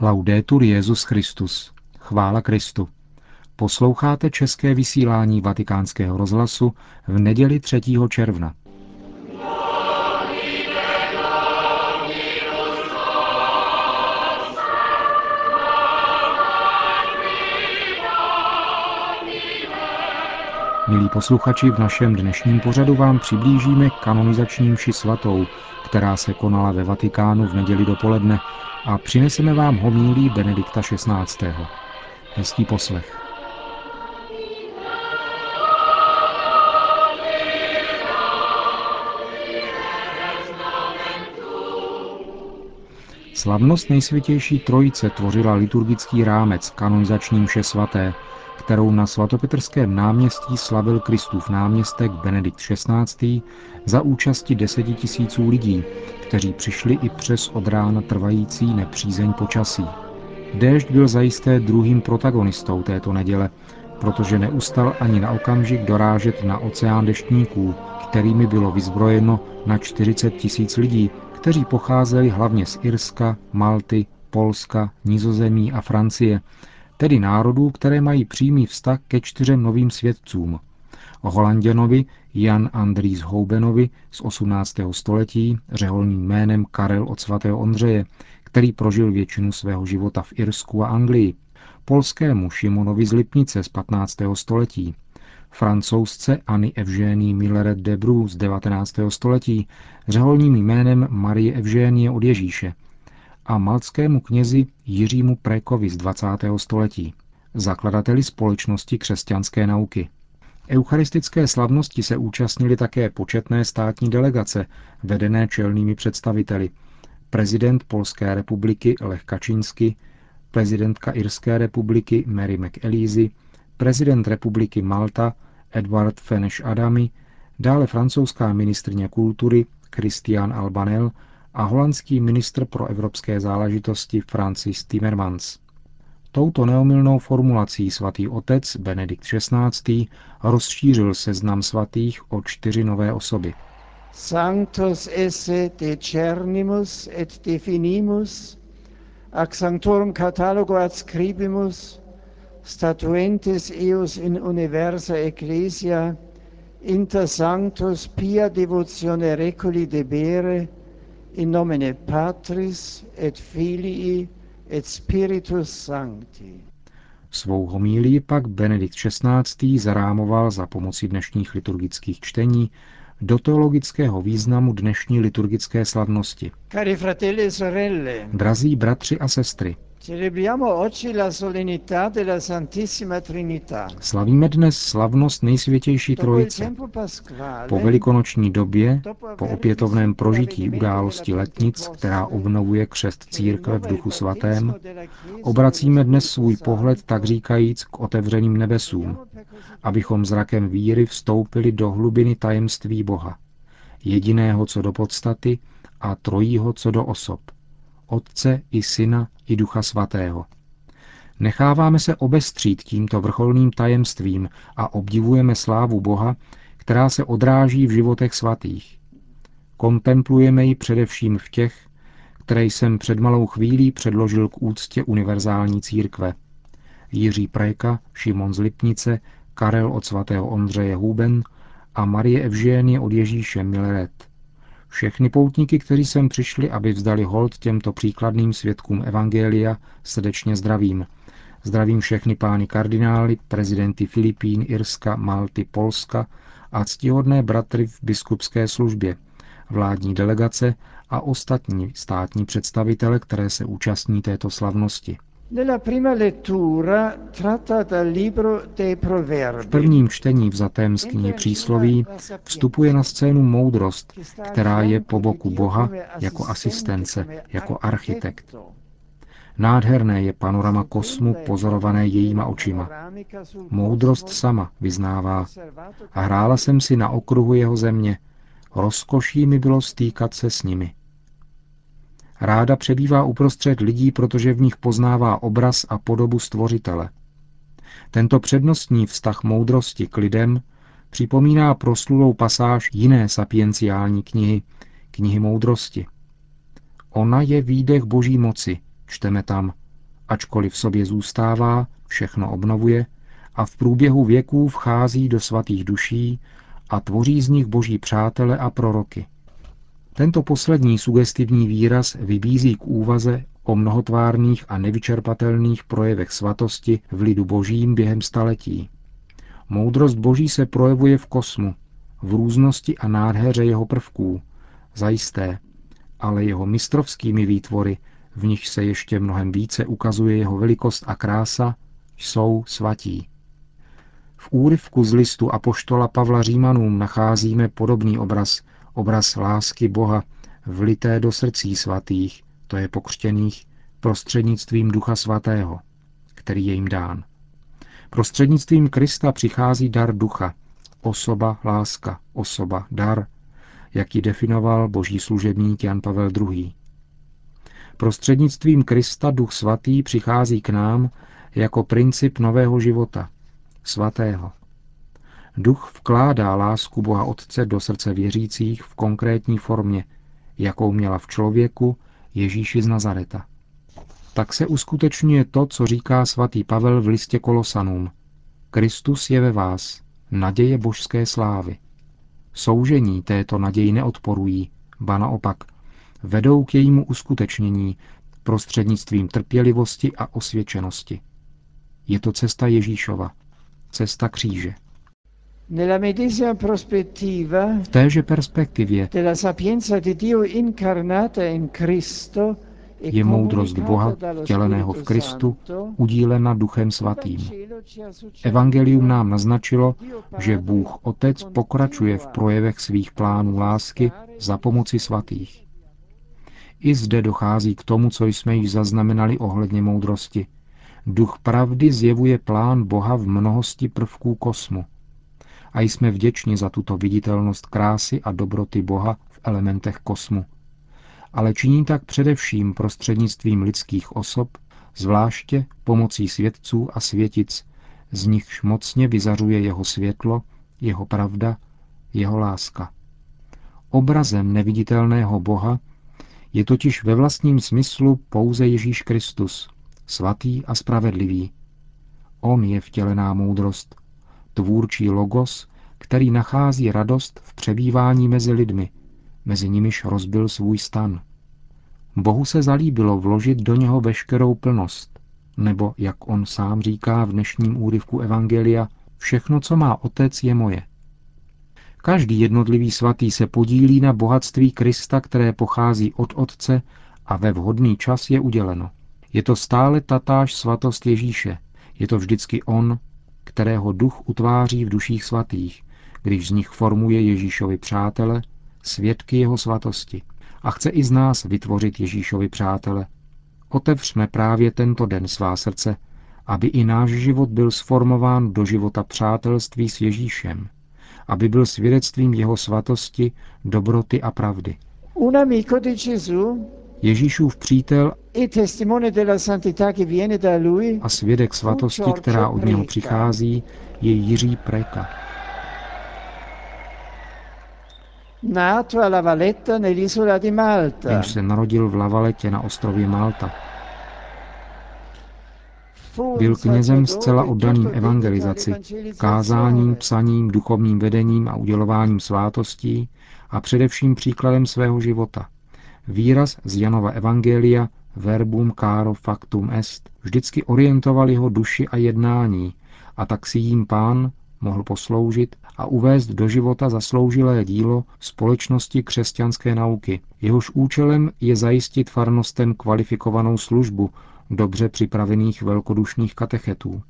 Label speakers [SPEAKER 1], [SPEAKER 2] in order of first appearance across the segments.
[SPEAKER 1] Laudetur Jezus Christus. Chvála Kristu. Posloucháte české vysílání Vatikánského rozhlasu v neděli 3. června. Milí posluchači, v našem dnešním pořadu vám přiblížíme kanonizační mši svatou, která se konala ve Vatikánu v neděli dopoledne a přineseme vám homílí Benedikta XVI. Hezký poslech. Slavnost nejsvětější trojice tvořila liturgický rámec kanonizační mše svaté, kterou na svatopetrském náměstí slavil Kristův náměstek Benedikt XVI. za účasti deseti tisíců lidí, kteří přišli i přes od rána trvající nepřízeň počasí. Déšť byl zajisté druhým protagonistou této neděle, protože neustal ani na okamžik dorážet na oceán deštníků, kterými bylo vyzbrojeno na 40 tisíc lidí, kteří pocházeli hlavně z Irska, Malty, Polska, Nizozemí a Francie, tedy národů, které mají přímý vztah ke čtyřem novým svědcům. Holanděnovi Jan Andrýs Houbenovi z 18. století, řeholným jménem Karel od svatého Ondřeje, který prožil většinu svého života v Irsku a Anglii, polskému Šimonovi z Lipnice z 15. století, francouzce Anny Evženie Milleret de Bru z 19. století, řeholním jménem Marie Evženie od Ježíše a maltskému knězi Jiřímu Prékovi z 20. století, zakladateli společnosti křesťanské nauky. Eucharistické slavnosti se účastnili také početné státní delegace, vedené čelnými představiteli. Prezident Polské republiky Lech Kačínsky, prezidentka Irské republiky Mary McElízy, prezident republiky Malta Edward Feneš Adami, dále francouzská ministrně kultury Christian Albanel a holandský ministr pro evropské záležitosti Francis Timmermans. Touto neomilnou formulací svatý otec Benedikt XVI. rozšířil seznam svatých o čtyři nové osoby. Sanctus esse decernimus et definimus, ac sanctorum catalogo adscribimus, statuentes eus in universa ecclesia, inter sanctus pia devotione recoli debere, in nomine Patris et Filii et Spiritus Sancti. Svou homílii pak Benedikt XVI. zarámoval za pomoci dnešních liturgických čtení do teologického významu dnešní liturgické slavnosti. Cari fratelli e sorelle, Drazí bratři a sestry, Slavíme dnes slavnost nejsvětější trojice. Po velikonoční době, po opětovném prožití události letnic, která obnovuje křest církve v duchu svatém, obracíme dnes svůj pohled tak říkajíc k otevřeným nebesům, abychom zrakem víry vstoupili do hlubiny tajemství Boha, jediného co do podstaty a trojího co do osob – Otce i Syna i Ducha Svatého. Necháváme se obestřít tímto vrcholným tajemstvím a obdivujeme slávu Boha, která se odráží v životech svatých. Kontemplujeme ji především v těch, které jsem před malou chvílí předložil k úctě univerzální církve. Jiří Preka, Šimon z Lipnice, Karel od svatého Ondřeje Huben a Marie Evženie od Ježíše Mileret. Všechny poutníky, kteří sem přišli, aby vzdali hold těmto příkladným svědkům Evangelia, srdečně zdravím. Zdravím všechny pány kardinály, prezidenty Filipín, Irska, Malty, Polska a ctihodné bratry v biskupské službě, vládní delegace a ostatní státní představitele, které se účastní této slavnosti. V prvním čtení vzatém z přísloví vstupuje na scénu moudrost, která je po boku Boha jako asistence, jako architekt. Nádherné je panorama kosmu pozorované jejíma očima. Moudrost sama vyznává. A hrála jsem si na okruhu jeho země. Rozkoší mi bylo stýkat se s nimi. Ráda přebývá uprostřed lidí, protože v nich poznává obraz a podobu stvořitele. Tento přednostní vztah moudrosti k lidem připomíná proslulou pasáž jiné sapienciální knihy, knihy moudrosti. Ona je výdech boží moci, čteme tam, ačkoliv v sobě zůstává, všechno obnovuje a v průběhu věků vchází do svatých duší a tvoří z nich boží přátele a proroky. Tento poslední sugestivní výraz vybízí k úvaze o mnohotvárných a nevyčerpatelných projevech svatosti v lidu božím během staletí. Moudrost boží se projevuje v kosmu, v různosti a nádheře jeho prvků, zajisté, ale jeho mistrovskými výtvory, v nich se ještě mnohem více ukazuje jeho velikost a krása, jsou svatí. V úryvku z listu apoštola Pavla Římanům nacházíme podobný obraz, obraz lásky Boha, vlité do srdcí svatých, to je pokřtěných, prostřednictvím Ducha Svatého, který je jim dán. Prostřednictvím Krista přichází dar ducha, osoba, láska, osoba, dar, jak ji definoval boží služebník Jan Pavel II. Prostřednictvím Krista duch svatý přichází k nám jako princip nového života, svatého. Duch vkládá lásku Boha Otce do srdce věřících v konkrétní formě, jakou měla v člověku Ježíši z Nazareta. Tak se uskutečňuje to, co říká svatý Pavel v listě Kolosanům. Kristus je ve vás, naděje božské slávy. Soužení této naději neodporují, ba naopak, vedou k jejímu uskutečnění prostřednictvím trpělivosti a osvědčenosti. Je to cesta Ježíšova, cesta kříže. V téže perspektivě je moudrost Boha, vtěleného v Kristu, udílena Duchem Svatým. Evangelium nám naznačilo, že Bůh Otec pokračuje v projevech svých plánů lásky za pomoci svatých. I zde dochází k tomu, co jsme již zaznamenali ohledně moudrosti. Duch pravdy zjevuje plán Boha v mnohosti prvků kosmu. A jsme vděční za tuto viditelnost krásy a dobroty Boha v elementech kosmu – ale činí tak především prostřednictvím lidských osob, zvláště pomocí svědců a světic, z nichž mocně vyzařuje jeho světlo, jeho pravda, jeho láska. Obrazem neviditelného Boha je totiž ve vlastním smyslu pouze Ježíš Kristus, svatý a spravedlivý. On je vtělená moudrost, tvůrčí logos, který nachází radost v přebývání mezi lidmi, mezi nimiž rozbil svůj stan. Bohu se zalíbilo vložit do něho veškerou plnost, nebo, jak on sám říká v dnešním úryvku Evangelia, všechno, co má otec, je moje. Každý jednotlivý svatý se podílí na bohatství Krista, které pochází od Otce a ve vhodný čas je uděleno. Je to stále tatáž svatost Ježíše. Je to vždycky On, kterého duch utváří v duších svatých, když z nich formuje Ježíšovi přátele, svědky jeho svatosti a chce i z nás vytvořit Ježíšovi přátele. Otevřme právě tento den svá srdce, aby i náš život byl sformován do života přátelství s Ježíšem, aby byl svědectvím jeho svatosti, dobroty a pravdy. Un amico di Gesù Ježíšův přítel a svědek svatosti, která od něho přichází, je Jiří Preka.
[SPEAKER 2] nato a La Valletta nell'isola di Malta.
[SPEAKER 1] Jenž se narodil v Lavaletě na ostrově Malta. Byl knězem zcela oddaným evangelizaci, kázáním, psaním, duchovním vedením a udělováním svátostí a především příkladem svého života. Výraz z Janova Evangelia verbum caro factum est vždycky orientoval jeho duši a jednání a tak si jím pán mohl posloužit a uvést do života zasloužilé dílo společnosti křesťanské nauky. Jehož účelem je zajistit farnostem kvalifikovanou službu dobře připravených velkodušných katechetů.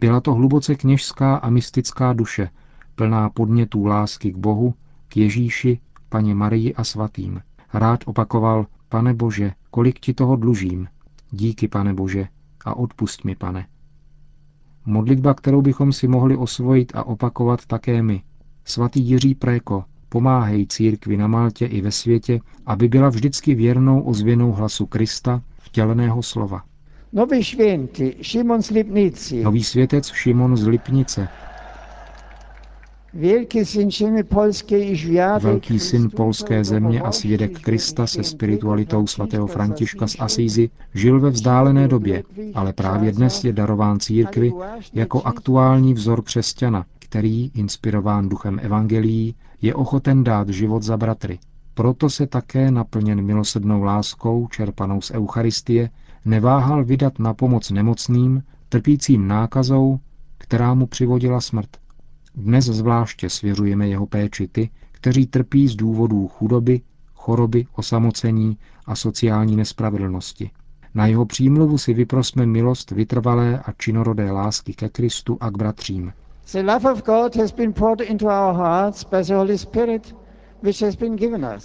[SPEAKER 1] Byla to hluboce kněžská a mystická duše, plná podnětů lásky k Bohu, k Ježíši, paně Marii a svatým. Rád opakoval, pane Bože, kolik ti toho dlužím. Díky, pane Bože, a odpust mi, pane. Modlitba, kterou bychom si mohli osvojit a opakovat také my. Svatý Jiří Préko, pomáhej církvi na Maltě i ve světě, aby byla vždycky věrnou ozvěnou hlasu Krista, vtěleného slova.
[SPEAKER 2] Nový světec Šimon z Lipnici.
[SPEAKER 1] Nový světec Šimon z Lipnice. Velký syn polské země a svědek Krista se spiritualitou svatého Františka z Asízy žil ve vzdálené době, ale právě dnes je darován církvi jako aktuální vzor křesťana, který, inspirován duchem evangelií, je ochoten dát život za bratry. Proto se také naplněn milosednou láskou, čerpanou z Eucharistie, neváhal vydat na pomoc nemocným, trpícím nákazou, která mu přivodila smrt. Dnes zvláště svěřujeme jeho péči ty, kteří trpí z důvodů chudoby, choroby, osamocení a sociální nespravedlnosti. Na jeho přímluvu si vyprosme milost vytrvalé a činorodé lásky ke Kristu a k bratřím.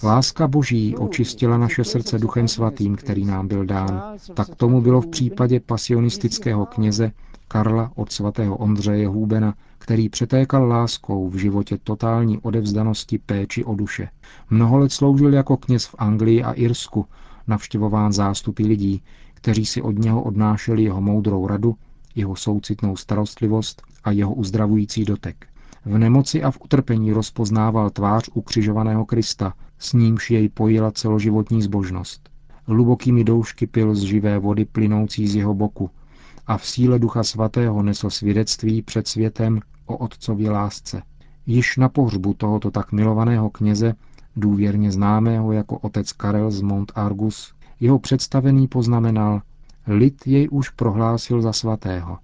[SPEAKER 1] Láska Boží očistila naše srdce Duchem Svatým, který nám byl dán. Tak tomu bylo v případě pasionistického kněze Karla od svatého Ondřeje Hůbena, který přetékal láskou v životě totální odevzdanosti péči o duše. Mnoho let sloužil jako kněz v Anglii a Irsku, navštěvován zástupy lidí, kteří si od něho odnášeli jeho moudrou radu, jeho soucitnou starostlivost a jeho uzdravující dotek. V nemoci a v utrpení rozpoznával tvář ukřižovaného Krista, s nímž jej pojila celoživotní zbožnost. Hlubokými doušky pil z živé vody plynoucí z jeho boku a v síle Ducha Svatého nesl svědectví před světem o otcově lásce. Již na pohřbu tohoto tak milovaného kněze, důvěrně známého jako otec Karel z Mont Argus, jeho představený poznamenal, lid jej už prohlásil za svatého.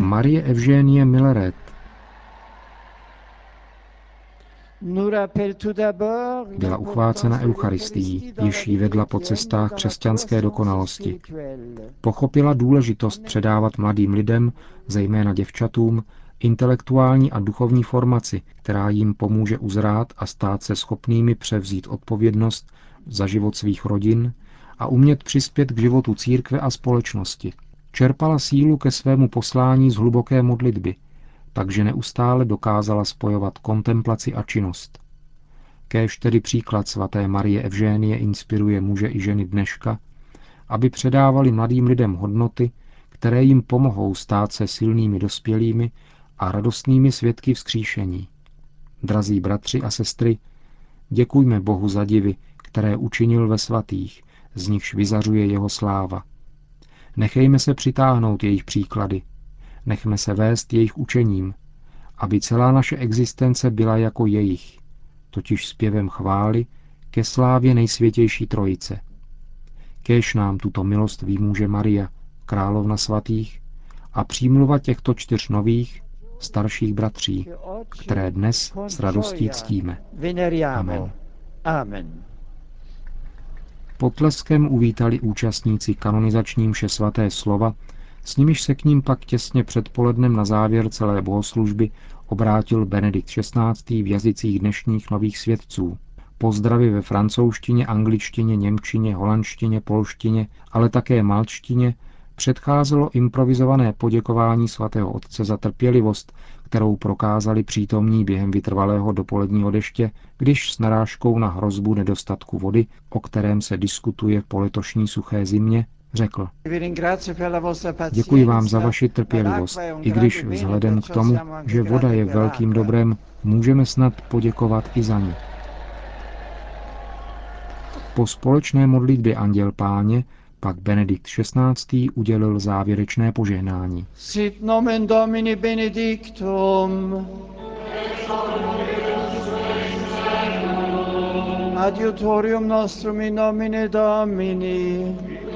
[SPEAKER 1] Marie Eugenie Milleret, byla uchvácena Eucharistií, jež ji vedla po cestách křesťanské dokonalosti. Pochopila důležitost předávat mladým lidem, zejména děvčatům, intelektuální a duchovní formaci, která jim pomůže uzrát a stát se schopnými převzít odpovědnost za život svých rodin a umět přispět k životu církve a společnosti. Čerpala sílu ke svému poslání z hluboké modlitby – takže neustále dokázala spojovat kontemplaci a činnost. Kéž tedy příklad svaté Marie Evžénie inspiruje muže i ženy dneška, aby předávali mladým lidem hodnoty, které jim pomohou stát se silnými dospělými a radostnými svědky vzkříšení. Drazí bratři a sestry, děkujme Bohu za divy, které učinil ve svatých, z nichž vyzařuje jeho sláva. Nechejme se přitáhnout jejich příklady, Nechme se vést jejich učením, aby celá naše existence byla jako jejich, totiž zpěvem chvály ke slávě nejsvětější trojice. Kéž nám tuto milost výmůže Maria, královna svatých, a přímluva těchto čtyř nových, starších bratří, které dnes s radostí ctíme. Amen. Amen. Potleskem uvítali účastníci kanonizační mše svaté slova s nimiž se k ním pak těsně před polednem na závěr celé bohoslužby obrátil Benedikt XVI. v jazycích dnešních nových svědců. Pozdravy ve francouzštině, angličtině, němčině, holandštině, polštině, ale také malčtině předcházelo improvizované poděkování svatého otce za trpělivost, kterou prokázali přítomní během vytrvalého dopoledního deště, když s narážkou na hrozbu nedostatku vody, o kterém se diskutuje po letošní suché zimě, řekl. Děkuji vám za vaši trpělivost, i když vzhledem k tomu, že voda je velkým dobrem, můžeme snad poděkovat i za ní. Po společné modlitbě Anděl Páně pak Benedikt XVI. udělil závěrečné požehnání. Sit nomen Domini benedictum. Adiutorium nostrum in nomine Domini.